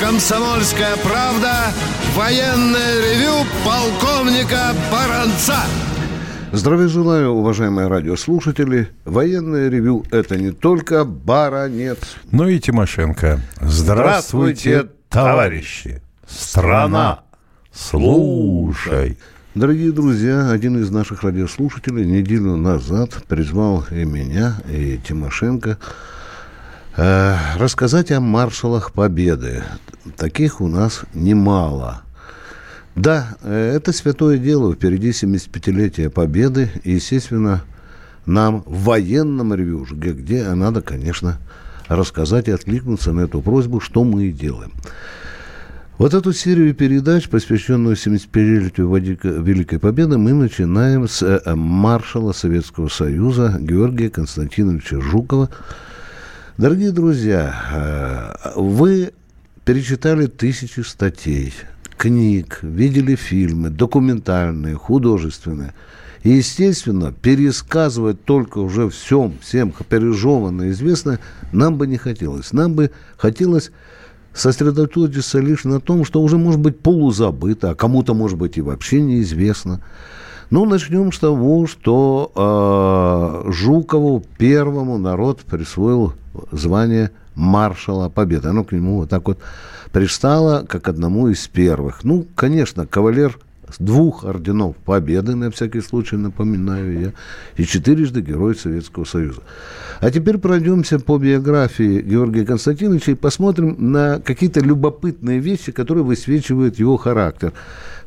«Комсомольская правда» военное ревю полковника Баранца. Здравия желаю, уважаемые радиослушатели. Военное ревю – это не только баронец. Ну и Тимошенко. Здравствуйте, товарищи. Страна, слушай. Дорогие друзья, один из наших радиослушателей неделю назад призвал и меня, и Тимошенко рассказать о маршалах Победы. Таких у нас немало. Да, э, это святое дело. Впереди 75-летие Победы. И, естественно, нам в военном ревью, где, где надо, конечно, рассказать и откликнуться на эту просьбу, что мы и делаем. Вот эту серию передач, посвященную 75-летию Великой Победы, мы начинаем с э, маршала Советского Союза Георгия Константиновича Жукова. Дорогие друзья, э, вы перечитали тысячи статей, книг, видели фильмы, документальные, художественные. И, естественно, пересказывать только уже всем, всем пережеванное, известное, нам бы не хотелось. Нам бы хотелось сосредоточиться лишь на том, что уже может быть полузабыто, а кому-то, может быть, и вообще неизвестно. Ну, начнем с того, что э, Жукову первому народ присвоил звание маршала Победы. Оно к нему вот так вот пристало, как одному из первых. Ну, конечно, кавалер двух орденов Победы, на всякий случай напоминаю я, и четырежды Герой Советского Союза. А теперь пройдемся по биографии Георгия Константиновича и посмотрим на какие-то любопытные вещи, которые высвечивают его характер.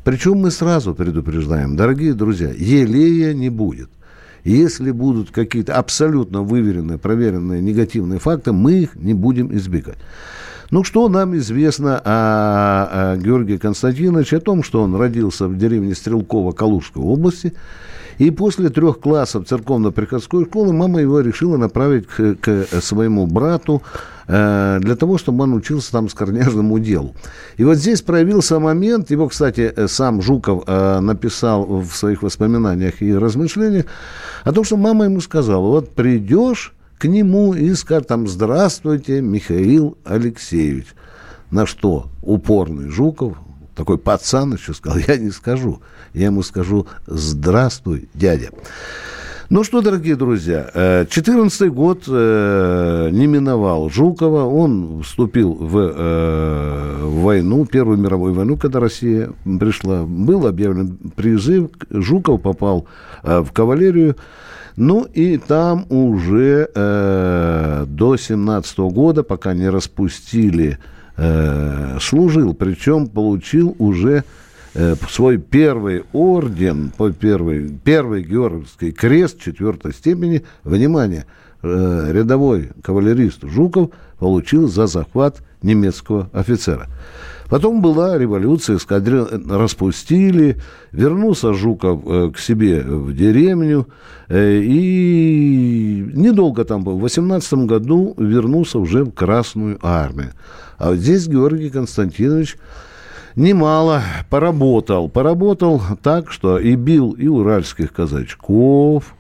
Причем мы сразу предупреждаем, дорогие друзья, елея не будет. Если будут какие-то абсолютно выверенные, проверенные негативные факты, мы их не будем избегать. Ну, что нам известно о, о Георгии Константиновиче? О том, что он родился в деревне Стрелково Калужской области. И после трех классов церковно-приходской школы мама его решила направить к, к своему брату э, для того, чтобы он учился там скорняжному делу. И вот здесь проявился момент, его, кстати, сам Жуков э, написал в своих воспоминаниях и размышлениях, о том, что мама ему сказала, вот придешь к нему и скажет там «Здравствуйте, Михаил Алексеевич». На что упорный Жуков, такой пацан еще сказал, я не скажу. Я ему скажу «Здравствуй, дядя». Ну что, дорогие друзья, 14 э, год э, не миновал Жукова. Он вступил в, э, в войну, Первую мировую войну, когда Россия пришла. Был объявлен призыв. Жуков попал в кавалерию. Ну и там уже до 17 года, пока не распустили, э, служил. Причем получил уже э, свой первый орден, первый, первый Георгиевский крест четвертой степени. Внимание, э, рядовой кавалерист Жуков получил за захват немецкого офицера. Потом была революция, эскадрил распустили, вернулся Жуков э, к себе в деревню, э, и недолго там был. В 18 году вернулся уже в Красную армию. А вот здесь Георгий Константинович немало поработал. Поработал так, что и бил и уральских казачков,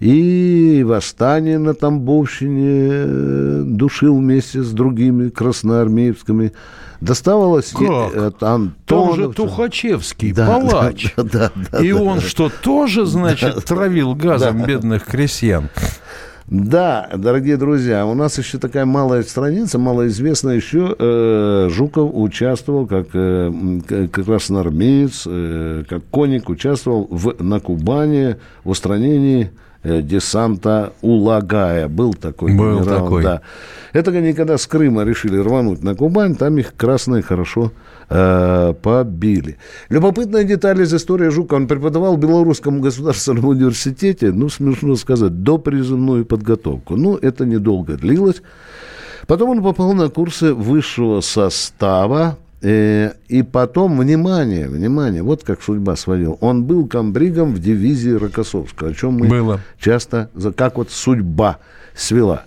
и восстание на Тамбовщине э, душил вместе с другими красноармейскими доставалось как? Антона. Том же Тухачевский, да, палач. Да, да, да, И да, он да. что, тоже, значит, да, травил газом да. бедных крестьян? Да, дорогие друзья, у нас еще такая малая страница, малоизвестная еще. Э, Жуков участвовал как, э, как красноармеец, э, как конник, участвовал в, на Кубани в устранении десанта Улагая. Был такой Был генерал. Такой. Да. Это они когда с Крыма решили рвануть на Кубань, там их красные хорошо э, побили. Любопытная деталь из истории Жука. Он преподавал в Белорусском государственном университете, ну, смешно сказать, до призывную подготовку. Ну, это недолго длилось. Потом он попал на курсы высшего состава Э, и потом, внимание, внимание, вот как судьба сводил. Он был комбригом в дивизии Рокоссовского, о чем мы Было. часто, как вот судьба свела.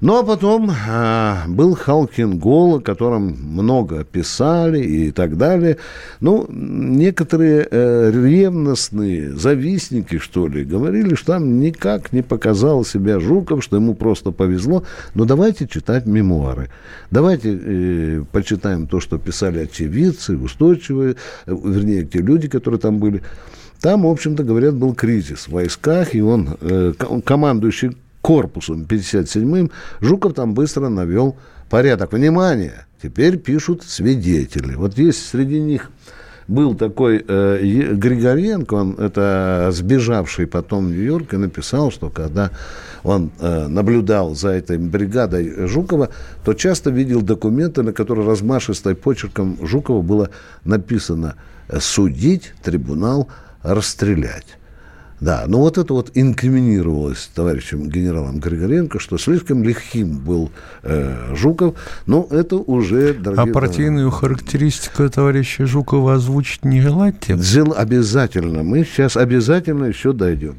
Ну, а потом а, был Халкин Гол, о котором много писали и так далее. Ну, некоторые э, ревностные завистники, что ли, говорили, что там никак не показал себя Жуков, что ему просто повезло. Но давайте читать мемуары. Давайте э, почитаем то, что писали очевидцы, устойчивые, э, вернее, те люди, которые там были. Там, в общем-то, говорят, был кризис в войсках, и он, э, командующий корпусом 57-м, Жуков там быстро навел порядок. Внимание! Теперь пишут свидетели. Вот есть среди них был такой э, Григоренко, он это сбежавший потом в Нью-Йорк, и написал, что когда он э, наблюдал за этой бригадой Жукова, то часто видел документы, на которых размашистой почерком Жукова было написано «судить, трибунал, расстрелять». Да, но вот это вот инкриминировалось товарищем генералом Григоренко, что слишком легким был э, Жуков, но это уже... Дорогие, а партийную характеристику товарища Жукова озвучить не желаете? Обязательно. Мы сейчас обязательно еще дойдем.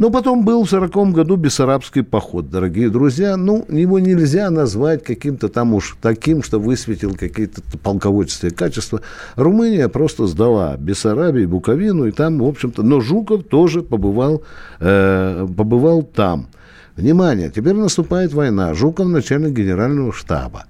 Но потом был в 40 году Бессарабский поход, дорогие друзья. Ну, его нельзя назвать каким-то там уж таким, что высветил какие-то полководческие качества. Румыния просто сдала Бессарабию, Буковину, и там, в общем-то... Но Жуков тоже побывал, э, побывал там. Внимание, теперь наступает война. Жуков начальник генерального штаба.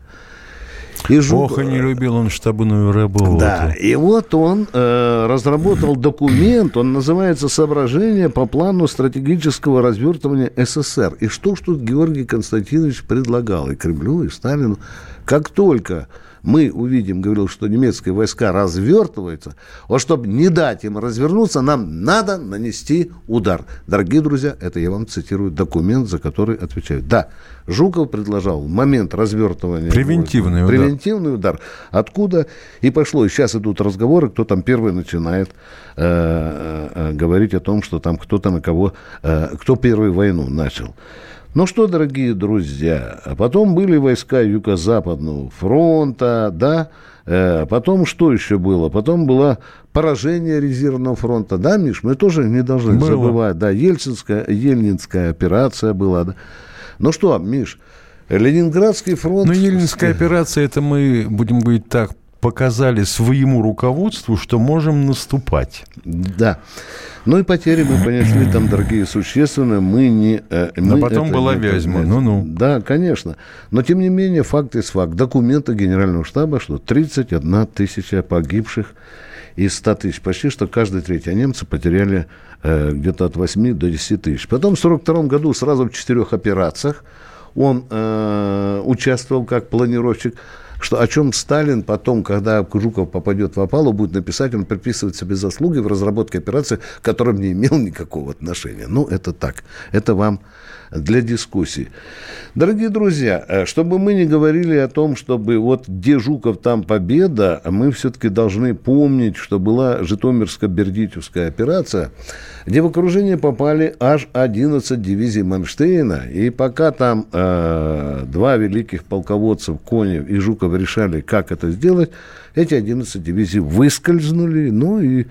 И Жук... Ох, и не любил он штабную работу. Да, и вот он э, разработал документ, он называется «Соображение по плану стратегического развертывания СССР». И что ж тут Георгий Константинович предлагал и Кремлю, и Сталину? Как только мы увидим, говорил, что немецкие войска развертываются, вот чтобы не дать им развернуться, нам надо нанести удар. Дорогие друзья, это я вам цитирую документ, за который отвечаю. Да, Жуков предложил в момент развертывания... Превентивный удар. Превентивный удар. Откуда и пошло. И сейчас идут разговоры, кто там первый начинает э, э, э говорить о том, что там кто-то на кого... Э, кто первый войну начал. Ну что, дорогие друзья, а потом были войска Юго-Западного фронта, да, э, потом что еще было? Потом было поражение резервного фронта, да, Миш, мы тоже не должны было. забывать, да, Ельцинская, Ельнинская операция была, да. Ну что, Миш, Ленинградский фронт... Ну, Ельнинская операция, это мы, будем говорить так, показали своему руководству, что можем наступать. Да. Ну и потери мы понесли там, дорогие, существенные. Мы не... Э, мы а потом была Вязьма, ну-ну. Да, конечно. Но, тем не менее, факт есть факт. Документы Генерального штаба, что 31 тысяча погибших из 100 тысяч. Почти что каждый третий. А немцы потеряли э, где-то от 8 до 10 тысяч. Потом в 1942 году сразу в четырех операциях он э, участвовал как планировщик что о чем Сталин потом, когда Жуков попадет в опалу, будет написать, он приписывает себе заслуги в разработке операции, к которым не имел никакого отношения. Ну, это так. Это вам для дискуссии. Дорогие друзья, э, чтобы мы не говорили о том, чтобы вот где Жуков, там победа, мы все-таки должны помнить, что была Житомирско-Бердичевская операция, где в окружение попали аж 11 дивизий Манштейна, и пока там э, два великих полководцев, Конев и Жуков, решали, как это сделать, эти 11 дивизий выскользнули, ну и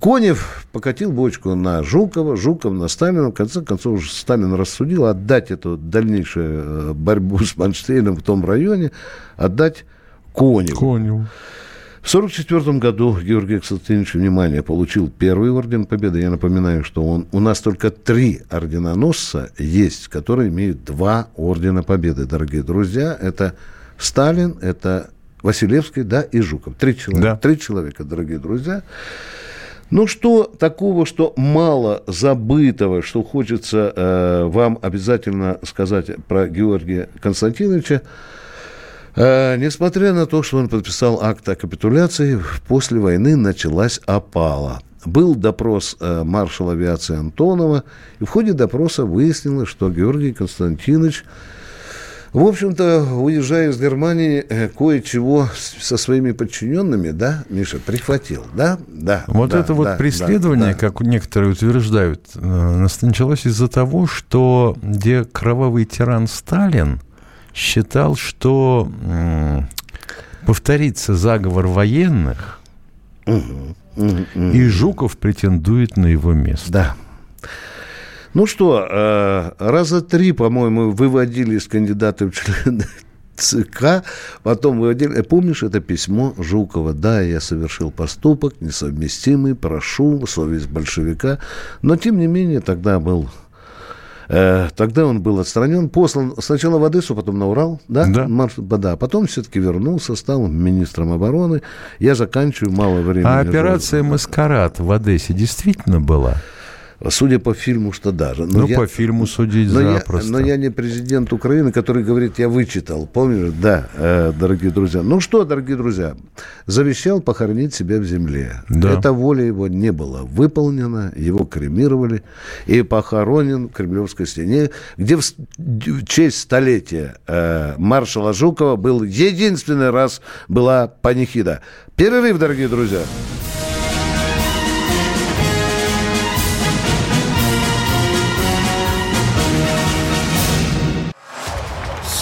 Конев покатил бочку на Жукова, Жуков на Сталина. В конце концов, Сталин рассудил отдать эту дальнейшую э, борьбу с Манштейном в том районе, отдать Коневу. Коневу. В 1944 году Георгий Константинович, внимание, получил первый орден Победы. Я напоминаю, что он, у нас только три орденоносца есть, которые имеют два ордена Победы, дорогие друзья. Это Сталин, это Василевский, да, и Жуков. Три человека, да. три человека дорогие друзья. Ну, что такого, что мало забытого, что хочется э, вам обязательно сказать про Георгия Константиновича. Э, несмотря на то, что он подписал акт о капитуляции, после войны началась опала. Был допрос э, маршала авиации Антонова, и в ходе допроса выяснилось, что Георгий Константинович в общем-то, уезжая из Германии, э, кое-чего со своими подчиненными, да, Миша, прихватил, да? Да. Вот да, это вот да, преследование, да, как некоторые утверждают, началось из-за того, что где кровавый тиран Сталин считал, что повторится заговор военных, угу, угу, угу. и Жуков претендует на его место. Да. Ну что, э, раза три, по-моему, выводили из кандидатов в члены ЦК, потом выводили... Помнишь это письмо Жукова? Да, я совершил поступок несовместимый, прошу, совесть большевика. Но, тем не менее, тогда был Э, тогда он был отстранен, послан сначала в Одессу, потом на Урал, да? Да. Марш, да. Потом все-таки вернулся, стал министром обороны. Я заканчиваю, мало времени. А операция «Маскарад» в Одессе действительно была? Судя по фильму, что даже. Но ну, я, по фильму судить но запросто. Я, но я не президент Украины, который говорит, я вычитал. Помнишь? Да, э, дорогие друзья. Ну что, дорогие друзья, завещал похоронить себя в земле. Да. Эта воля его не была выполнена, его кремировали и похоронен в Кремлевской стене, где в, в честь столетия э, маршала Жукова был единственный раз была панихида. Перерыв, дорогие друзья.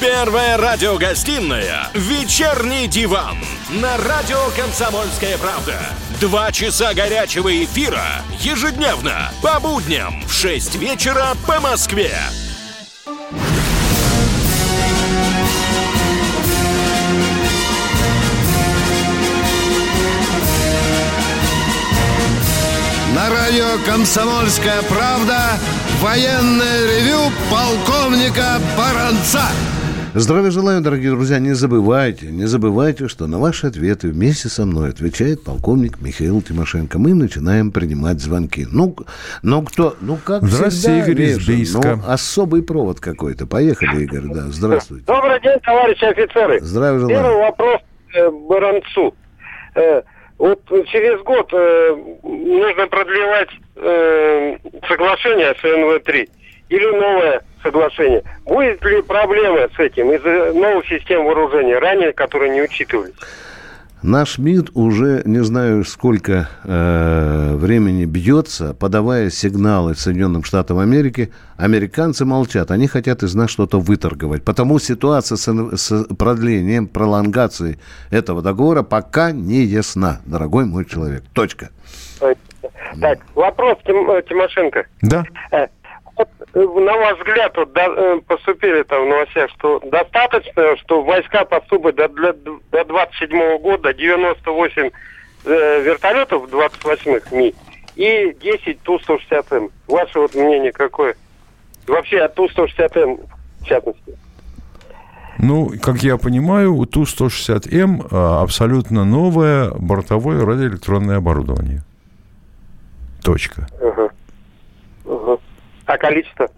Первая радиогостинная «Вечерний диван» на радио «Комсомольская правда». Два часа горячего эфира ежедневно по будням в 6 вечера по Москве. На радио «Комсомольская правда» военное ревю полковника Баранца. Здравия желаю, дорогие друзья. Не забывайте, не забывайте, что на ваши ответы вместе со мной отвечает полковник Михаил Тимошенко. Мы начинаем принимать звонки. Ну, ну кто, ну как Здравствуйте, всегда, Игорь из Бийска. ну, особый провод какой-то. Поехали, Игорь, да. Здравствуйте. Добрый день, товарищи офицеры. Здравия Первый желаю. вопрос э, Баранцу. Э, вот через год э, нужно продлевать э, соглашение с НВ-3 или новое соглашение. Будет ли проблема с этим из-за новых систем вооружения, ранее которые не учитывались? Наш МИД уже не знаю сколько э, времени бьется, подавая сигналы Соединенным Штатам Америки. Американцы молчат, они хотят из нас что-то выторговать. Потому ситуация с, с продлением, пролонгацией этого договора пока не ясна, дорогой мой человек. Точка. Э, Так, вопрос Тим- э, Тимошенко. Да. Э, э, на ваш взгляд, вот, да, э, поступили там в новостях, что достаточно, что войска поступят до, для- до 27 года 98 э, вертолетов 28-х МИ и 10 Ту-160М. Ваше вот мнение какое? Вообще о Ту-160М в частности. Ну, как я понимаю, у Ту-160М а, абсолютно новое бортовое радиоэлектронное оборудование. Точка. Ага. Ага. А количество?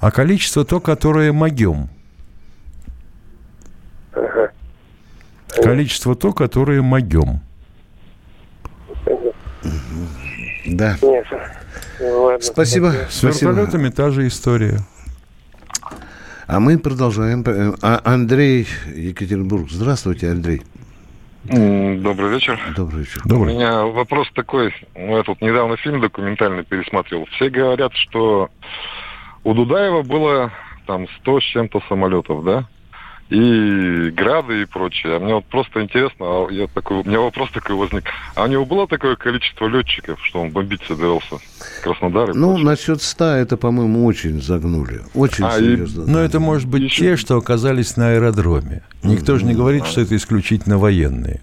А количество то, которое могем. Ага. Количество то, которое могем. Да. Нет. Ладно. Спасибо. С Спасибо. вертолетами та же история. А мы продолжаем. Э, а Андрей Екатеринбург. Здравствуйте, Андрей. Добрый вечер. Добрый вечер. У Добрый. меня вопрос такой. Ну, Я тут недавно фильм документальный пересмотрел. Все говорят, что у Дудаева было там 100 с чем-то самолетов, да? И грады и прочее. А мне вот просто интересно, а я такой, у меня вопрос такой возник. А у него было такое количество летчиков, что он бомбить собирался? Краснодар и Ну, прочее? насчет 100 это, по-моему, очень загнули. Очень А, и- серьезно. Но да. это может быть Еще- те, что оказались на аэродроме. Никто же не говорит, что это исключительно военные.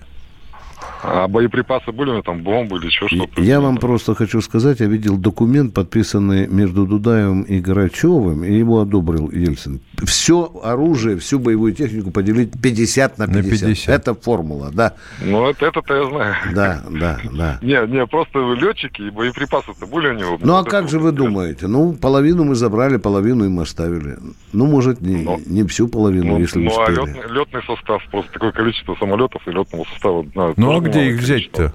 А боеприпасы были там, бомбы или еще что-то? Я вам просто хочу сказать, я видел документ, подписанный между Дудаевым и Грачевым, и его одобрил Ельцин. Все оружие, всю боевую технику поделить 50 на На 50. 50. Это формула, да, Ну, это, это-то я знаю. да, да, да. Не, не, просто летчики и боеприпасы-то были у него. Ну, а как же вы думаете? Ну, половину мы забрали, половину им оставили. Ну, может, не, Ну, не всю половину, Ну, если ну, а успели. летный, летный состав, просто такое количество самолетов и летного состава. Ну, а тоже где их взять-то?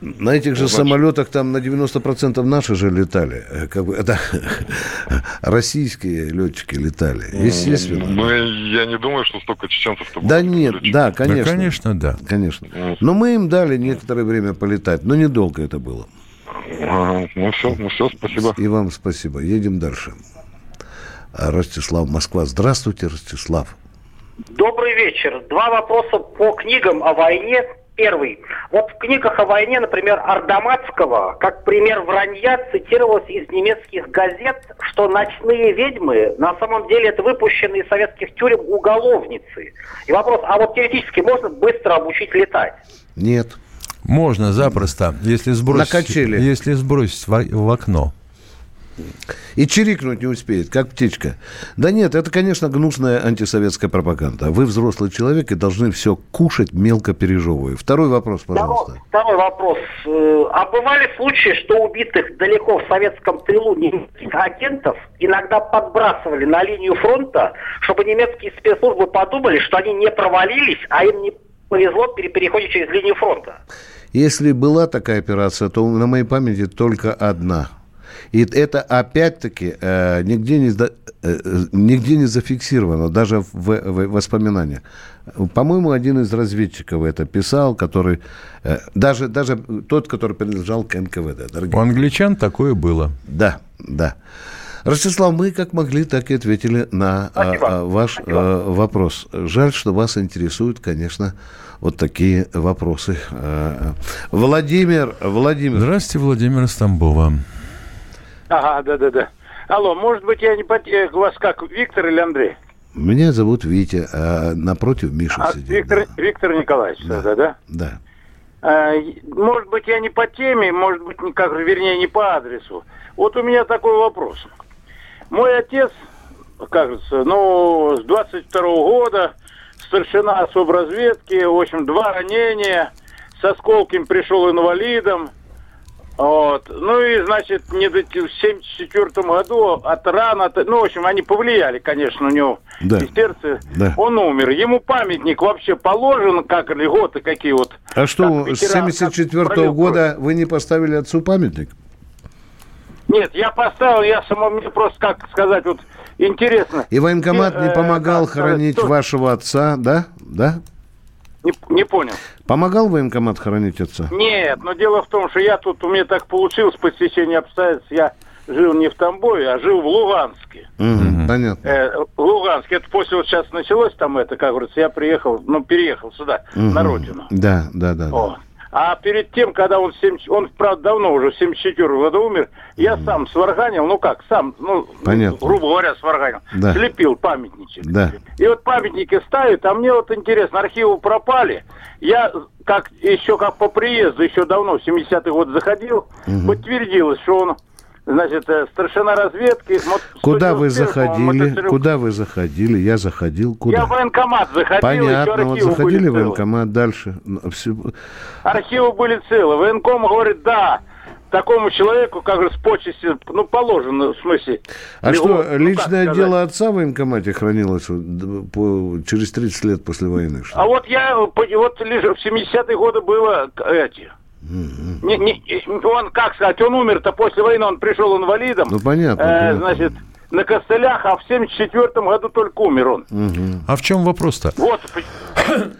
На этих же Значит- самолетах там на 90% наши же летали. Э, Как бы, это российские летчики летали, естественно. Ну, я не думаю, что столько чеченцев-то Да нет, летчиков. да, Да, конечно. конечно, да. Конечно. Мгм. Но мы им дали некоторое время полетать, но недолго это было. Ага, ну все, ну все, спасибо. И вам спасибо. Едем дальше. А, Ростислав, Москва. Здравствуйте, Ростислав. Добрый вечер. Два вопроса по книгам о войне. Первый. Вот в книгах о войне, например, Ардаматского, как пример вранья, цитировалось из немецких газет, что ночные ведьмы на самом деле это выпущенные из советских тюрем уголовницы. И вопрос, а вот теоретически можно быстро обучить летать? Нет. Можно запросто, если сбросить, если сбросить в, в окно. И чирикнуть не успеет, как птичка. Да нет, это, конечно, гнусная антисоветская пропаганда. Вы взрослый человек и должны все кушать, мелко пережевывая. Второй вопрос, пожалуйста. Второй, второй вопрос. Э, А бывали случаи, что убитых далеко в советском тылу немецких агентов иногда подбрасывали на линию фронта, чтобы немецкие спецслужбы подумали, что они не провалились, а им не повезло при переходе через линию фронта. Если была такая операция, то на моей памяти только одна. И это опять-таки э, нигде, не, э, э, нигде не зафиксировано, даже в, в воспоминаниях. По-моему, один из разведчиков это писал, который э, даже, даже тот, который принадлежал к НКВД. дорогие У англичан такое было. Да, да. Ростислав, мы как могли, так и ответили на а, Спасибо. а, ваш Спасибо. а, вопрос. Жаль, что вас интересуют, конечно, вот такие вопросы. А. Владимир, Владимир, Здравствуйте, Владимир из Тамбова. Ага, да-да-да. Алло, может быть, я не пот... э, Вас как, Виктор или Андрей? меня зовут Витя, а напротив Миша А, сидит. Виктор, да. Виктор Николаевич, Да. да, да? Да. А, может быть, я не по теме, может быть, не как, вернее, не по адресу. Вот у меня такой вопрос. Мой отец, кажется, ну, с 22 года, старшина разведки, в общем, два ранения, со Сколким пришел инвалидом, вот. Ну и, значит, не в 74 году от ран, от- ну, в общем, они повлияли, конечно, у него Да. и сердце. Да. Он умер. Ему памятник вообще положен, как льготы какие вот. А что, как с ветеран, 74 как пролил года вы не поставили отцу памятник? Нет, я поставил, я само, мне просто, как сказать, вот интересно. И военкомат Э, не э, помогал сказать, хоронить кто- вашего отца, да? Да? Не, не понял. Помогал военкомат хоронить отца? Нет, но дело в том, что я тут, у меня так получилось по стечению обстоятельств, я жил не в Тамбове, а жил в Луганске. Мгм, Понятно. Э, в Луганске, это после вот сейчас началось там это, как говорится, я приехал, ну, переехал сюда, на Мгм. родину. Да, да, да. да. А перед тем, когда он, в 70 он, правда, давно уже, в 74 году умер, я сам сварганил, ну как, сам, ну, Понятно. грубо говоря, сварганил, Да. слепил памятничек. Да. И вот памятники ставят, а мне вот интересно, архивы пропали. Я как еще как по приезду, еще давно, в 70-й год заходил, подтвердилось, что он, значит, э, старшина разведки. мот- Куда вы 191, по-моему, заходили? мотоцикл- Куда вы заходили? Я заходил. Я Куда? в военкомат заходил, Понятно. Вот заходили в военкомат дальше. Ну, всё- Архивы были целы. Военком говорит, да, такому человеку, как же с почести, ну, положено, в смысле. А его, что, ну, личное сказать. дело отца в военкомате хранилось по- через 30 лет после войны? что? А вот я, вот лишь в 70-е годы было к- эти. Не, не, он, как сказать, он умер-то после войны, он пришел инвалидом. Ну, понятно, э, понятно. значит, на костылях, а в 74 году только умер он. А в чем вопрос-то? Вот.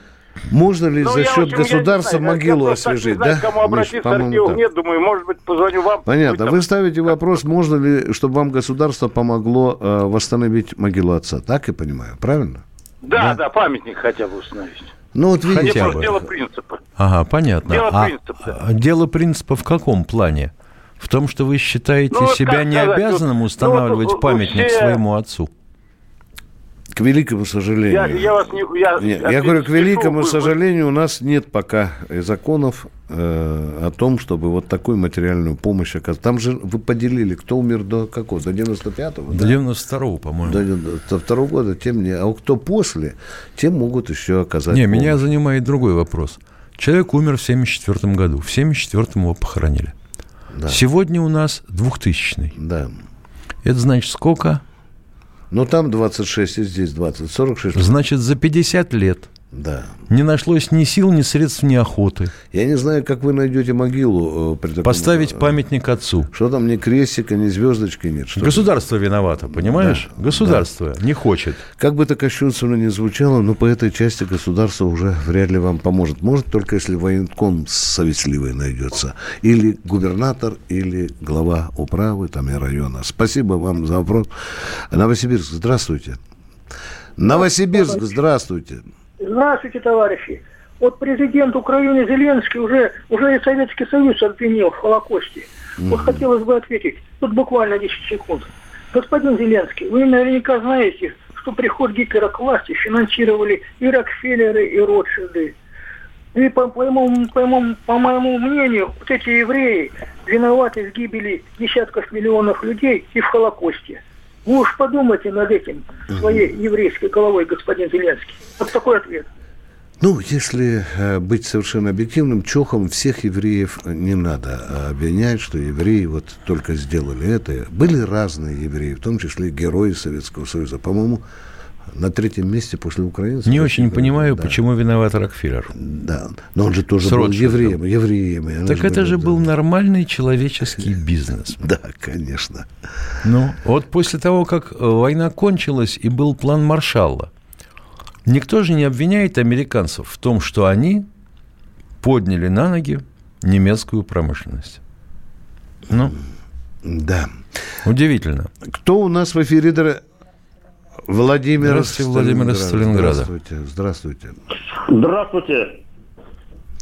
Можно ли Ну, за я, счет общем, я государства знаю, я могилу не освежить, знаю, да? кому Миш, обратиться, по-моему, архивов так. нет, думаю, может быть, позвоню вам. Понятно. Вы ставите вопрос, можно ли, чтобы вам государство помогло э, восстановить могилу отца. Так я понимаю, правильно? Да, да, памятник хотя бы установить. Ну вот видите, Хотя бы. дело принципа. Ага, понятно. Дело а, принципа. а дело принципа в каком плане? В том, что вы считаете Ну, себя не сказать, обязанным вот- устанавливать ну, вот, памятник все- своему отцу? к великому Я, сожалению. я вас не... Я, Нет, я я говорю, к великому вы- вы- сожалению, у нас нет пока э, законов э, о том, чтобы вот такую материальную помощь оказать. Там же вы поделили, кто умер до какого? До 95-го? До 92-го, по-моему. До, до второго года, тем не... А кто после, тем могут еще оказать Не, помощь. меня занимает другой вопрос. Человек умер в 74 году. В 74-м его похоронили. Да. Сегодня у нас 2000 Да. Это значит сколько? Но там 26, и здесь 20, 46. Значит, за 50 лет Да. Не нашлось ни сил, ни средств, ни охоты. Я не знаю, как вы найдете могилу э, при таком... Поставить памятник отцу. Что там ни крестика, ни звездочки нет. Что Государство виновато, понимаешь? Да, Государство не хочет. Как бы это кощунственно ни звучало, но по этой части государство уже вряд ли вам поможет. Может, только если военком совестливый найдется. Или губернатор, или глава управы там и района. Спасибо вам за вопрос. Новосибирск, здравствуйте. Новосибирск, здравствуйте. Здравствуйте, товарищи. Вот президент Украины Зеленский уже, уже и Советский Союз обвинил в Холокосте. Вот хотелось бы ответить, тут буквально 10 секунд. Господин Зеленский, вы наверняка знаете, что приход Гитлера к власти финансировали и Рокфеллеры, и Ротшильды. И по, по, моему, по, моему, по моему мнению, вот эти евреи виноваты в гибели десятков миллионов людей и в Холокосте. Вы уж подумайте над этим своей еврейской головой, господин Зеленский. Вот такой ответ. Ну, если э, быть совершенно объективным, чохом всех евреев не надо обвинять, что евреи вот только сделали это. Были разные евреи, в том числе герои Советского Союза. По-моему, на третьем месте после украинцев. Не очень да, понимаю, да. почему виноват Рокфеллер. Да, но он же тоже С был евреем. евреем Так это же был нормальный человеческий бизнес. Да, конечно. Ну, вот после того, как э, война кончилась и был план Маршалла, никто же не обвиняет американцев в том, что они подняли на ноги немецкую промышленность. Ну, Да. удивительно. Кто у нас в эфире? Владимир Здравствуйте, Владимир из Сталинграда. Здравствуйте, здравствуйте. Здравствуйте.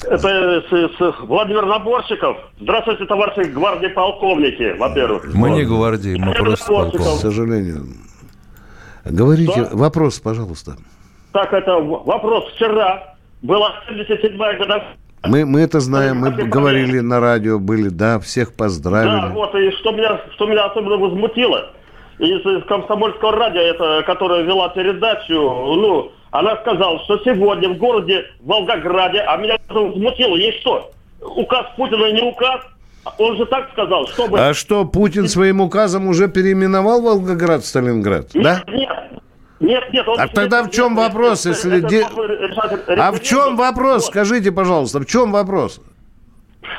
Это с, с- Владимир Наборщиков. Здравствуйте, товарищи гвардии полковники, во-первых. Мы не гвардии, мы просто К полковник. сожалению. Говорите, Да? вопрос, пожалуйста. Так, это вопрос. Вчера была 77-я годовщина. Мы, мы это знаем, мы говорили на радио, были, да, всех Да, поздравили. вот, и что меня, что меня особенно возмутило, из, из комсомольского радио, это, которая вела передачу, ну, она сказала, что сегодня в городе Волгограде, а меня это возмутило, есть что? Указ Путина не указ? Он же так сказал, чтобы... А что, Путин своим указом уже переименовал Волгоград в Сталинград, да? Нет, нет, нет. он- А тогда в чем нет, вопрос, нет, если... это де- должен решать А в чем вопрос, Вот. скажите, пожалуйста, в чем вопрос?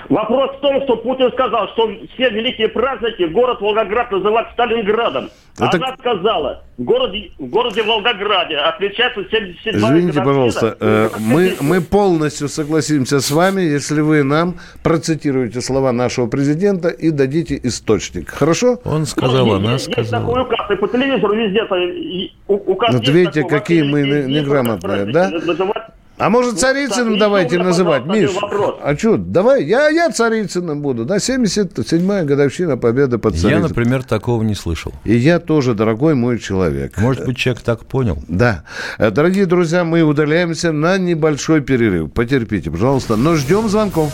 Вопрос в том, что Путин сказал, что все великие праздники город Волгоград называть Сталинградом. Это- Она сказала, в городе, в городе Волгограде отмечается 77 Извините, пожалуйста, э, мы, мы полностью согласимся с вами, если вы нам процитируете слова нашего президента и дадите источник. Хорошо? Он сказал, она есть, есть сказала. такой указ, и по телевизору везде это и- указ Вот есть видите, какие мы неграмотные, да? называть А может, Вот Царицыным так, давайте еще называть, Миш? вопрос. А что, давай, я, я Царицыным буду, да, 77-я годовщина победы под Я, Царицыным. например, такого не слышал. И я тоже, дорогой мой человек. Может быть, человек так понял. Да. Дорогие друзья, мы удаляемся на небольшой перерыв. Потерпите, пожалуйста, но ждем звонков.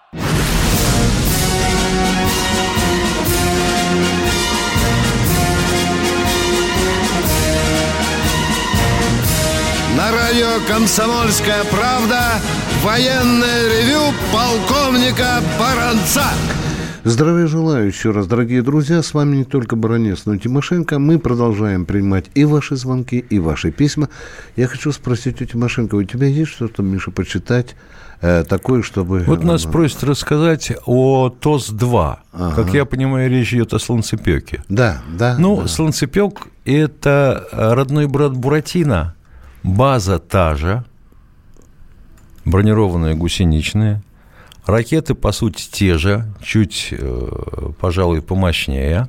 Радио «Комсомольская правда» военное ревю полковника Баранца. Здравия желаю еще раз, дорогие друзья. С вами не только Баранец, но и Тимошенко. Мы продолжаем принимать и ваши звонки, и ваши письма. Я хочу спросить у Тимошенко, у тебя есть что-то, Миша, почитать э, такое, чтобы... Вот нас э, просят рассказать о ТОС-2. Ага. Как я понимаю, речь идет о Солнцепеке. Да, да. Ну, да. Солнцепек – это родной брат Буратино. База та же, бронированная гусеничная. Ракеты, по сути, те же, чуть, э, пожалуй, помощнее.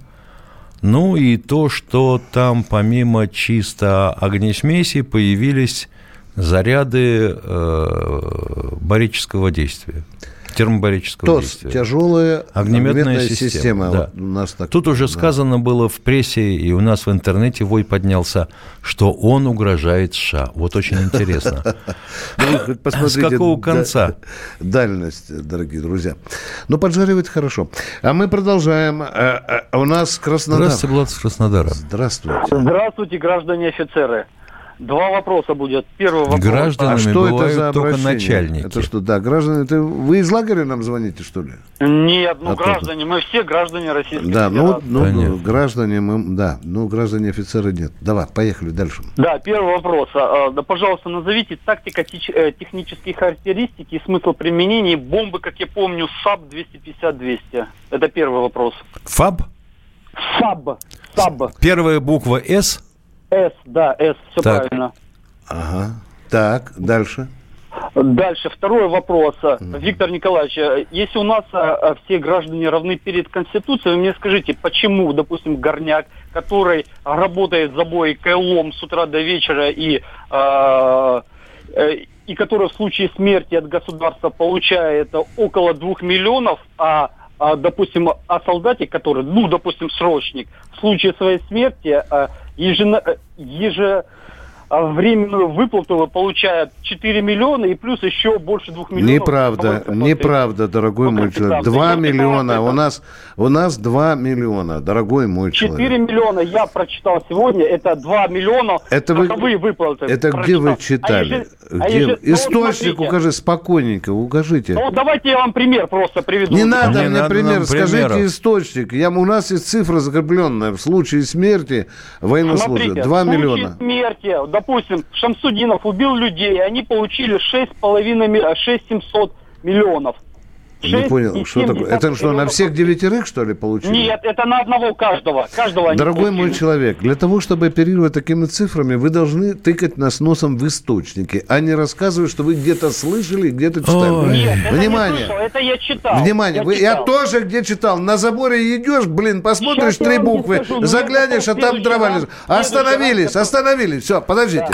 Ну и то, что там помимо чисто огнесмеси появились заряды э, барического действия термобарического ТОС, действия. тяжелая огнеметная, огнеметная система. система. да. Вот у нас так- Тут уже да. сказано было в прессе, и у нас в интернете вой поднялся, что он угрожает США. Вот очень интересно. Ну, С какого конца? дальность, дорогие друзья. Но поджаривает хорошо. А мы продолжаем. А, а, У нас Краснодар. Здравствуйте, Влад Краснодара. Здравствуйте. Здравствуйте, граждане офицеры. Два вопроса будет. Первый вопрос. Гражданами А что это за только обращение? начальники. Это что, да, граждане, это вы из лагеря нам звоните, что ли? Нет, ну А граждане, мы все граждане Российской Да, ну, Федерации. ну Понятно. граждане, мы, да, ну, граждане офицеры нет. Давай, поехали дальше. Да, первый вопрос. А, Да, пожалуйста, назовите тактико-технические характеристики и смысл применения бомбы, как я помню, САБ-250-200. Это первый вопрос. ФАБ? САБ. САБ. Первая буква «С». С, да, С, все Так. правильно. Ага. Так, дальше. Дальше, второй вопрос. Виктор Николаевич, э, если у нас э, все граждане равны перед Конституцией, вы мне скажите, почему, допустим, Горняк, который работает за бой КЛОМ с утра до вечера и, э, э, и который в случае смерти от государства получает около двух миллионов, а а, допустим, о солдате, который, ну, допустим, срочник, в случае своей смерти э, э, еже- а временную выплату получает 4 миллиона и плюс еще больше 2 миллионов. Неправда, неправда, дорогой мой человек. Два миллиона, у нас, у нас два миллиона, дорогой мой 4 человек. миллиона я прочитал сегодня, это 2 миллиона Это вы- выплаты. Это где вы читали? А еже- а Где? ну, вот Источник смотрите. укажи спокойненько, укажите. Ну, давайте я вам пример просто приведу. Не надо Не мне надо пример, скажите примеров. источник. Я, у нас есть цифра закрепленная. В случае смерти военнослужащего. Смотрите, Два в случае миллиона. смерти, допустим, Шамсудинов убил людей, они получили 6,5 ми- а, 6700 миллионов. Не понял, что такое? Это что, на всех девятерых, что ли, получили? Нет, это на одного каждого. Каждого Дорогой мой человек, для того, чтобы оперировать такими цифрами, вы должны тыкать нас носом в источники, а не рассказывать, что вы где-то слышали, где-то читали. Ой. Нет, это Внимание! не слышал, это я читал. Внимание, я, вы, я читал. тоже где читал. На заборе идешь, блин, посмотришь я три буквы, скажу, я заглянешь, а там дрова следующий Остановились, раз- остановились. Все, подождите.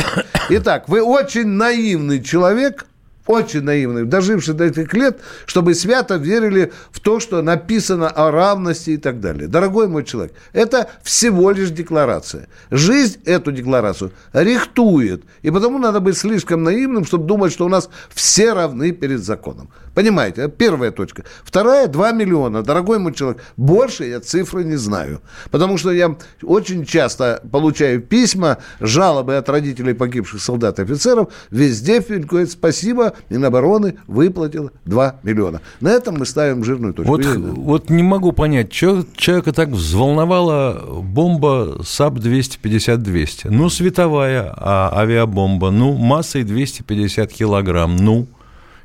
Итак, вы очень наивный человек, очень наивный, доживший до этих лет, чтобы свято верили в то, что написано о равности и так далее. Дорогой мой человек, это всего лишь декларация. Жизнь эту декларацию рихтует. И потому надо быть слишком наивным, чтобы думать, что у нас все равны перед законом. Понимаете, первая точка. Вторая, 2 миллиона. Дорогой мой человек, больше я цифры не знаю. Потому что я очень часто получаю письма, жалобы от родителей погибших солдат и офицеров. Везде говорит, спасибо, Минобороны выплатил 2 миллиона. На этом мы ставим жирную точку. Вот, вот не могу понять, что человека так взволновала бомба САБ-250-200. Ну, световая а, авиабомба, ну, массой 250 килограмм, ну.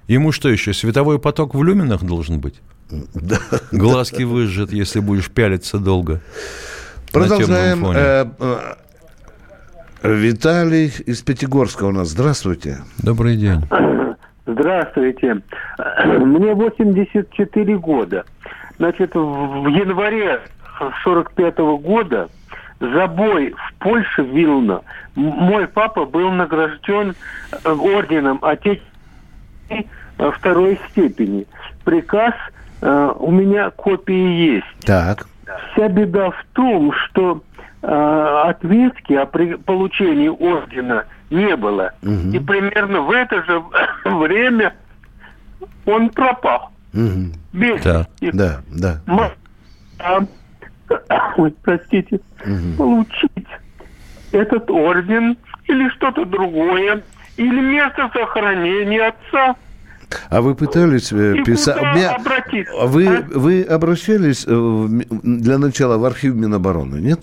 Ему что еще, световой поток в люминах должен быть? Глазки выжжет, если будешь пялиться долго. Продолжаем. Э, э, Виталий из Пятигорска у нас. Здравствуйте. Добрый день. Здравствуйте. Мне 84 года. Значит, в январе 45 года за бой в Польше, Вилна, м- мой папа был награжден э, орденом Отечественной второй степени. Приказ э, у меня копии есть. Так. Вся беда в том, что э, отметки о при- получении ордена не было. И примерно в это же время он пропал. Мгм. Без Да. Да, да. м- а, ой, простите, получить этот орден или что-то другое, или место захоронения отца. А вы пытались э, писать... меня- обратиться, Вы, а? вы обращались э, для начала в архив Минобороны, нет?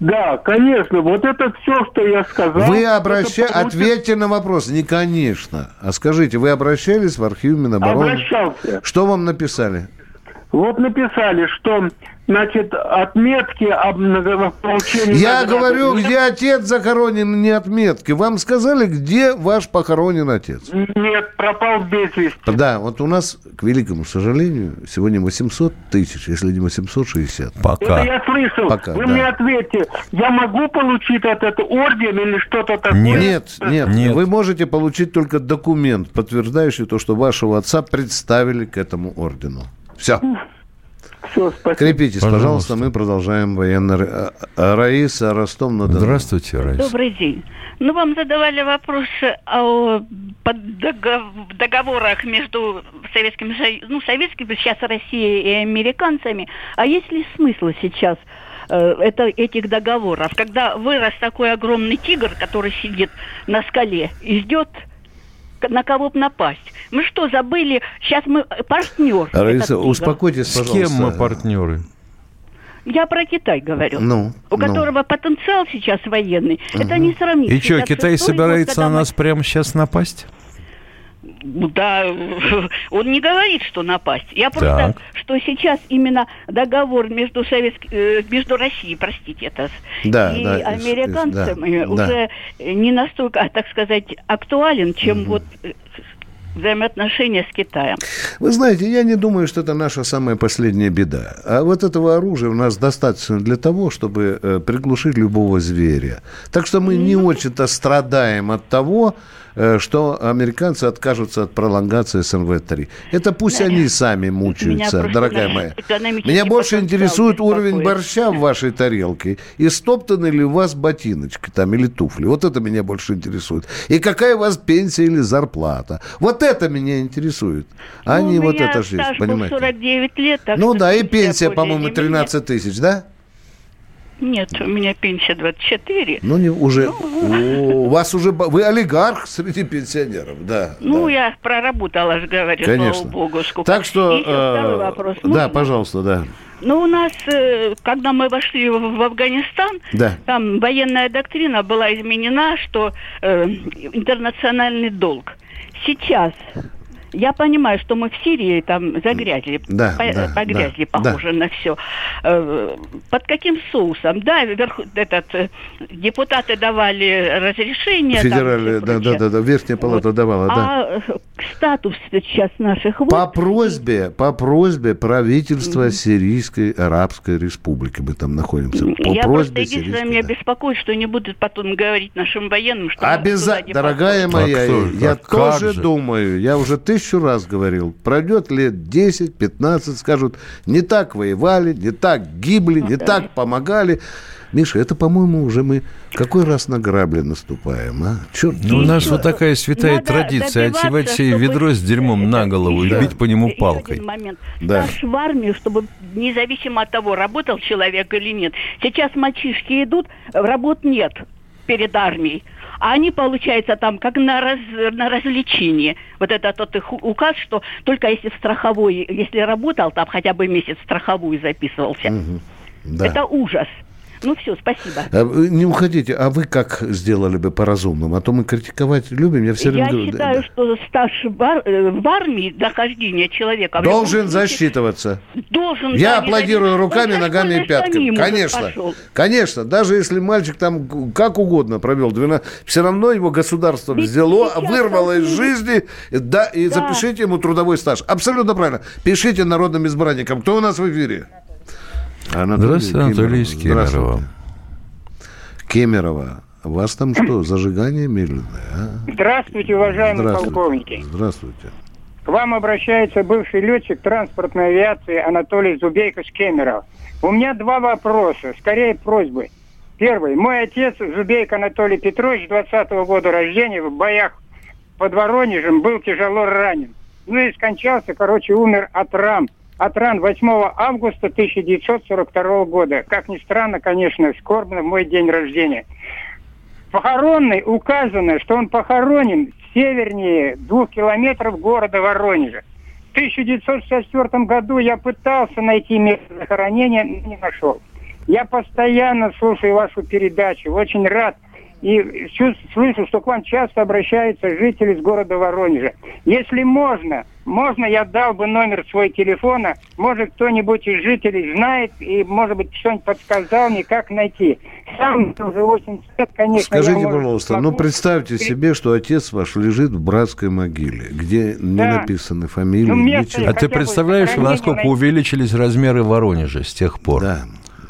Да, конечно, вот это все, что я сказал. Вы обращались... получит- Ответьте на вопрос. Не конечно. А скажите, вы обращались в архив Минобороны? Обращался. Что вам написали? Вот написали, что, значит, отметки об многополучении... Я награды говорю, нет. где отец захоронен, не отметки. Вам сказали, где ваш похоронен отец? Нет, пропал без вести. Да, вот у нас, к великому сожалению, сегодня 800 тысяч, если не 860. Это я слышал. Пока, Вы да. мне ответьте, я могу получить этот орден или что-то такое? Нет, нет, Вы можете получить только документ, подтверждающий то, что вашего отца представили к этому ордену. Все. Все, спасибо. Крепитесь, пожалуйста, Пожалуйста. мы продолжаем военно... А, Раиса, Ростов на. Здравствуйте, Раиса. Добрый день. Ну, вам задавали вопросы о договорах между Советским Союзом, ну, Советским, сейчас Россией и американцами. А есть ли смысл сейчас э, это, этих договоров, когда вырос такой огромный тигр, который сидит на скале и ждет на кого бы напасть. Мы что, забыли? Сейчас мы э, партнер. Раиса, успокойтесь, С пожалуйста. кем мы партнеры? Я про Китай говорю. Ну, у ну. которого потенциал сейчас военный. Это не сравнить. И что, 66-й Китай год, собирается когда на мы- нас прямо сейчас напасть? Да, он не говорит, что напасть. Я просто, Так. что сейчас именно договор между Советским, э, между Россией, простите, это, Да, и да, американцами да, да. уже не настолько, а, так сказать, актуален, чем вот э, взаимоотношения с Китаем. Вы знаете, я не думаю, что это наша самая последняя беда. А вот этого оружия у нас достаточно для того, чтобы э, приглушить любого зверя. Так что мы не очень-то страдаем от того, э, что американцы откажутся от пролонгации СНВ-3. Это пусть они сами мучаются, просто дорогая моя. Меня больше интересует уровень борща в вашей тарелке и стоптаны ли у вас ботиночки там или туфли. Вот это меня больше интересует. И какая у вас пенсия или зарплата. Вот это меня интересует. А Ну, не вот это жизнь, понимаете? 49 лет. так Ну да, и пенсия, по-моему, или 13 тысяч, да? Нет, у меня пенсия 24. Ну, не, уже, О, у вас уже, вы олигарх среди пенсионеров, да. Ну, я проработала, же говорю, Конечно. слава богу. Сколько. Так что, еще второй э, вопрос. да, Можно? пожалуйста, да. Ну, у нас, э, когда мы вошли в в Афганистан, Да. там военная доктрина была изменена, что э, интернациональный долг. Сейчас я понимаю, что мы в Сирии там загрязли, Да, по- да, погрязли, да, похоже на все. под каким соусом? Да, верх- этот, э, депутаты давали разрешение. там, Федеральная, всё да, да, прочее. да, да, верхняя палата давала, да. А э, статус сейчас наших войск По просьбе, по просьбе правительства Сирийской Арабской Республики мы там находимся. По Я просто просьбе единственное, Сирийской. меня беспокоит, что не будут потом говорить нашим военным, что Обязательно, дорогая моя, А кто я как тоже же? думаю, я уже тысячу раз говорил, пройдет лет 10-15, скажут, не так воевали, не так гибли, не так помогали. Миша, это, по-моему, уже мы какой раз на грабли наступаем, а? Черт. Ну, у нас вот такая святая Надо традиция одевать себе ведро с дерьмом на голову и Еще- бить по нему еще палкой. один момент. Да. Стаж в армию, чтобы независимо от того, работал человек или нет. Сейчас мальчишки идут, работ нет перед армией. А они, получается, там как на, раз, на развлечение. Вот это тот их указ, что только если в страховой, если работал, там хотя бы месяц страховую записывался. Да. Это ужас. Ну все, спасибо. А вы Не уходите, а вы как сделали бы по-разумному? А то мы критиковать любим, я все Я время говорю, считаю, что стаж в, ар- э, в армии нахождения человека должен засчитываться. должен Я да, аплодирую руками, Он ногами и пятками. Конечно. пошел. Конечно. Даже если мальчик там как угодно провел 12, все равно его государство Ведь взяло, вырвало из должны жизни, да, и Да. запишите ему трудовой стаж. Абсолютно правильно. Пишите народным избранникам. Кто у нас в эфире? Здравствуйте, Анатолий из Кемерово. Здравствуйте. Кемерово. У вас там что, зажигание медленное? а? Здравствуйте, уважаемые Здравствуйте. полковники. Здравствуйте. К вам обращается бывший летчик транспортной авиации Анатолий Зубейко с Кемерово. У меня два вопроса, скорее просьбы. Первый. Мой отец Зубейко Анатолий Петрович, 20-го года рождения, в боях под Воронежем был тяжело ранен. Ну и скончался, короче, умер от ран. От ран 8 августа 1942 года. Как ни странно, конечно, скорбно в мой день рождения. Похоронный указано, что он похоронен севернее двух километров города Воронежа. В 1964 году я пытался найти место захоронения, но не нашел. Я постоянно слушаю вашу передачу, очень рад. И слышу, что к вам часто обращаются жители из города Воронежа. Если можно, можно я дал бы номер свой телефона, может кто-нибудь из жителей знает и, может быть, что-нибудь подсказал мне, как найти. Сам уже 80 лет, конечно. я, Скажите, может, пожалуйста, ну смогу- представьте себе, что отец ваш лежит в братской могиле, где не Да. написаны фамилии, Ну, место ничего. А ты представляешь, насколько увеличились размеры Воронежа с тех пор? Да,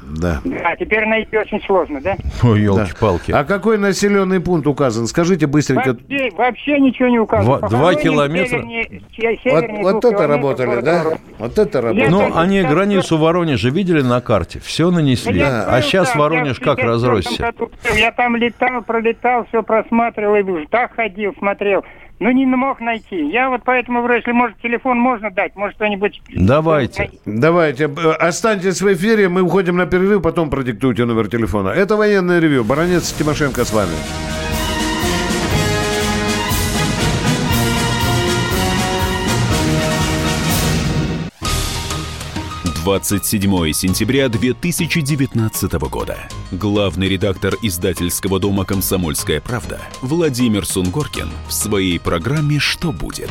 да. Да, теперь найти очень сложно, да? Ой, елки-палки. А какой населенный пункт указан? Скажите быстренько. Вообще, вообще ничего не указано. Два- два километра. Севернее, Вот, севернее вот двух это работали, города да? Вот это работали. Ну, они границу Воронежа видели на карте, все нанесли. Да, а я сейчас был, Воронеж я как 54-м разросся? Я там летал, пролетал, все просматривал, и в так ходил, смотрел. Ну, не мог найти. Я вот поэтому говорю, если, может, телефон можно дать, может, кто-нибудь... Давайте. Давайте, останьтесь в эфире, мы уходим на перерыв, потом продиктуйте номер телефона. Это военное ревю. Баронец Тимошенко с вами. 27 сентября 2019 года. Главный редактор издательского дома «Комсомольская правда» Владимир Сунгоркин в своей программе «Что будет?».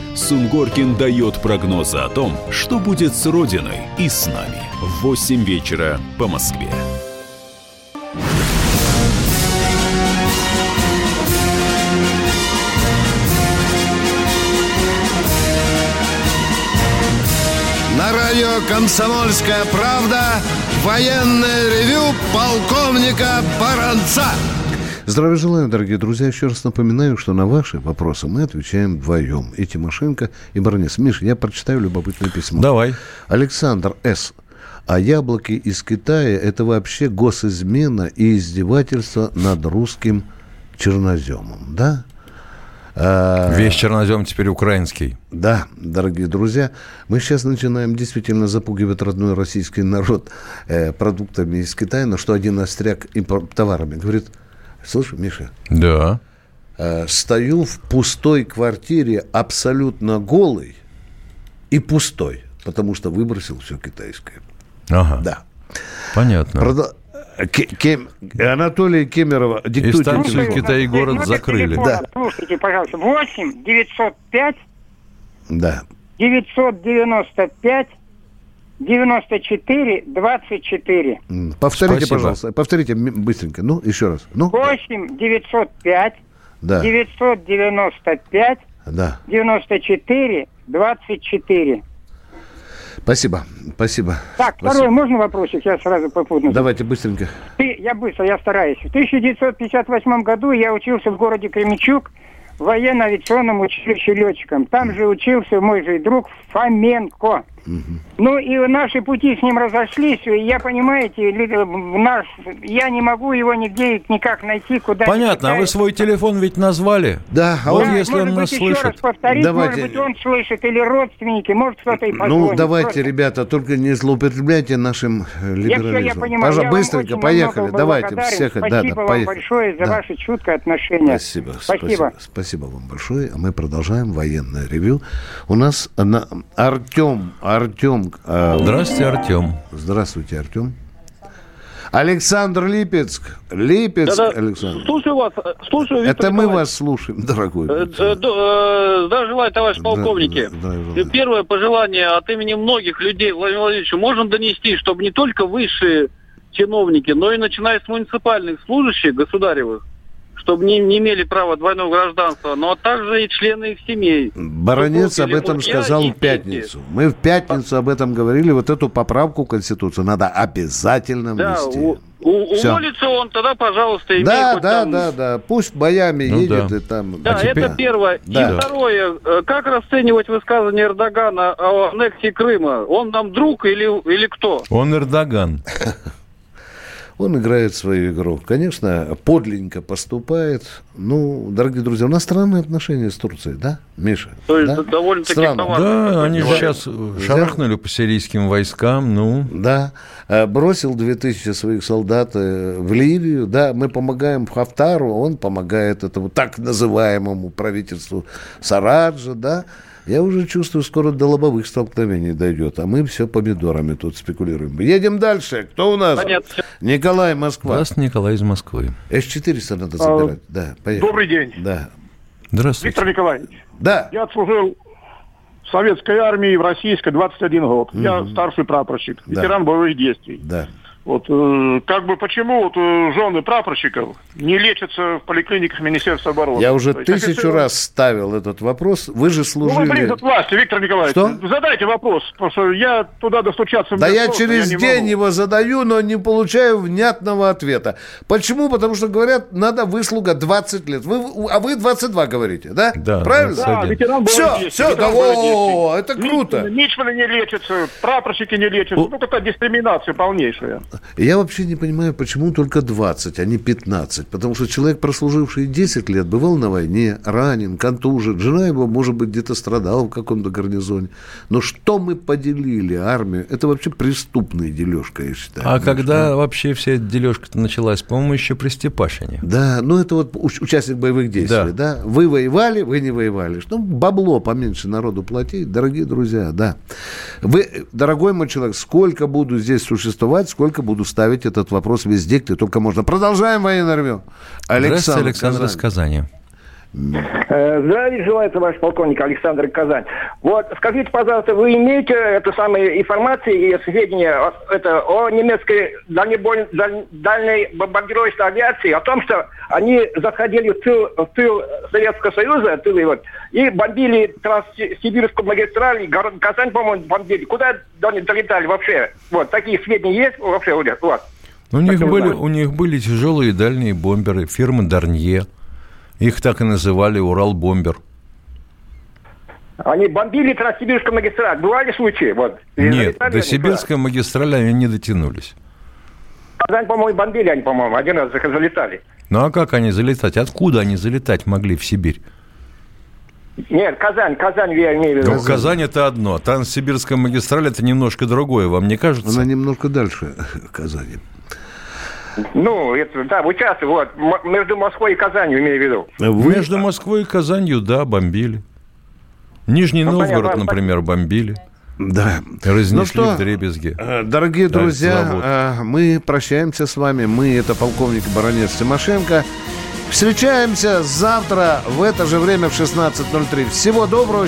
Сунгоркин дает прогнозы о том, что будет с Родиной и с нами в 8 вечера по Москве. На радио «Комсомольская правда» военное ревю полковника Баранца. Здравия желаю, дорогие друзья. Еще раз напоминаю, что на ваши вопросы мы отвечаем вдвоем. И Тимошенко, и Баранец. Миша, я прочитаю любопытное письмо. Давай. Александр С. А яблоки из Китая – это вообще госизмена и издевательство над русским черноземом, да? А, Весь чернозем теперь украинский. Да, дорогие друзья, мы сейчас начинаем действительно запугивать родной российский народ э, продуктами из Китая, на что один остряк импор- товарами говорит, слушай, Миша, Да. э, стою в пустой квартире абсолютно голый и пустой, потому что выбросил все китайское. Ага. Да. Понятно. Продо- Ке- Кем- Анатолий Кемерова, диктуйте. станцию телефон. Китай город Номер закрыли. телефона, Да. Слушайте, пожалуйста, 8 905 Да. 995 94 24. М, Повторите, Спасибо. пожалуйста, повторите быстренько. Ну, еще раз. Ну, 8 905 да, 995 да. 94 24. Спасибо, спасибо. Так, Спасибо. второй, можно вопросик? Я сразу попутно. Давайте быстренько. Ты, я быстро, я стараюсь. В 1958 году я учился в городе Кременчук в военно-авиационном училище летчиком. Там же учился мой же друг Фоменко. Ну и наши пути с ним разошлись, я, понимаете, в наш, я не могу его нигде никак найти, куда Понятно, а вы свой телефон ведь назвали? Да, а вот он- если может он быть, нас еще раз слышит. повторить, Давайте. может быть, он слышит, или родственники, может, кто-то и позвонит. Ну, давайте, Просто. ребята, только не злоупотребляйте нашим э, либерализмом. я понимаю, Пожалуйста, я вам быстренько, поехали. Давайте, всех. Да, Спасибо да, вам поехали. большое за Да. ваше чуткое отношение. Спасибо, спасибо, спасибо вам большое. А мы продолжаем военное ревю. У нас на... Артем, Артем. э, Здравствуйте, Артем. Здравствуйте, Артем. Александр Липецк. Липецк, Да-да. Александр. Слушаю вас, э, слушаю, Виктор Это мы Николаевич. вас слушаем, дорогой. Э, э, д- Здравия желаю, товарищ полковники. да, Первое пожелание от имени многих людей Владимиру Владимировичу можно донести, чтобы не только высшие чиновники, но и начиная с муниципальных служащих государевых, чтобы не, не имели права двойного гражданства, но также и члены их семей. Баронец об этом сказал в пятницу. Мы в пятницу об этом говорили. Вот эту поправку в Конституцию надо обязательно Да, внести. у- у- Всё. уволится он, тогда, пожалуйста, имей Да, да, там- да, да. Пусть боями Ну едет да. и там. Да, А теперь- это первое. Да. И второе, э, как расценивать высказывание Эрдогана о аннексии Крыма? Он нам друг или, или кто? Он Эрдоган. Он играет свою игру. Конечно, подленько поступает. Ну, дорогие друзья, у нас странные отношения с Турцией, да, Миша? То есть да? довольно-таки Странно. Да, они Говорят. сейчас шарахнули по сирийским войскам, ну... Да, Э, бросил 2000 своих солдат э, в Ливию. Да, мы помогаем Хафтару, он помогает этому так называемому правительству Сараджа, да. Я уже чувствую, скоро до лобовых столкновений дойдет, а мы все помидорами тут спекулируем. Едем дальше. Кто у нас? Да всё. Николай, Москва. Вас Николай из Москвы. С-400 надо забирать. да, поехали. Добрый день. Да. Здравствуйте. Виктор Николаевич. Да. Я отслужил в советской армии, в российской 21 год. Я старший прапорщик, Да. ветеран боевых действий. Да. Вот, э, как бы почему вот, э, жены прапорщиков не лечатся в поликлиниках Министерства обороны? Я уже То есть тысячу офицеры- раз ставил этот вопрос. Вы же Ну, вы служили... ближе к власти, Виктор Николаевич. Что? Задайте вопрос, потому что я туда достучаться... Да я через не день могу. его задаю, но не получаю внятного ответа. Почему? Потому что говорят, надо выслуга 20 лет. Вы, а вы 22 говорите, да? Да, Правильно? Да, ветеран боевых Все, действий, все, да, о, это круто. Мичманы, не лечатся, прапорщики не лечатся. Ну, это дискриминация полнейшая. Я вообще не понимаю, почему только 20, а не 15. Потому что человек, прослуживший 10 лет, бывал на войне, ранен, контужен. Жена его, может быть, где-то страдала в каком-то гарнизоне. Но что мы поделили армию? Это вообще преступная дележка, я считаю. А когда вообще вся эта дележка началась? По-моему, еще при Степашине. Да, ну это вот уч- участник боевых действий, да. Вы воевали, вы не воевали. Что бабло поменьше народу платить, дорогие друзья, да. Вы, дорогой мой человек, сколько буду здесь существовать, сколько буду ставить этот вопрос везде, где только можно. Продолжаем военное ревю. Здравствуйте, Александр из. Казани. Э, Здравия желаю, товарищ полковник Александр Казань. Вот, скажите, пожалуйста, вы имеете эту самую информацию и сведения о, это, о немецкой дальнебой- даль- дальней бомбардировочной авиации, о том, что они заходили в тыл, в тыл Советского Союза, тылы вот, и бомбили Транссибирскую магистраль, и город Казань, по-моему, бомбили. Куда они долетали вообще? Вот, такие сведения есть вообще у вас? У них, были, у них были тяжелые дальние бомберы фирмы Дарнье. Их так и называли Урал-бомбер. Они бомбили Транссибирскую магистраль. Бывали случаи? Вот. Нет, до Сибирской магистрали они не дотянулись. Казань, по-моему, бомбили они, по-моему, один раз залетали. Ну а как они залетать? Откуда они залетать могли в Сибирь? Нет, Казань, Казань, я имею в виду. Ну, Казань это одно, Транссибирская магистраль это немножко другое, вам не кажется? Она немножко дальше Казани. Ну, это, да, участок, вот, между Москвой и Казанью, имею в виду. Между Москвой и Казанью, да, бомбили. Нижний Ну, Новгород, понятно. например, бомбили. Да. Разнесли Ну что, в дребезги. Э, Дорогие Да, друзья, завод. э, мы прощаемся с вами. Мы это полковник Баронец Тимошенко. Встречаемся завтра в это же время в 16.03. Всего доброго.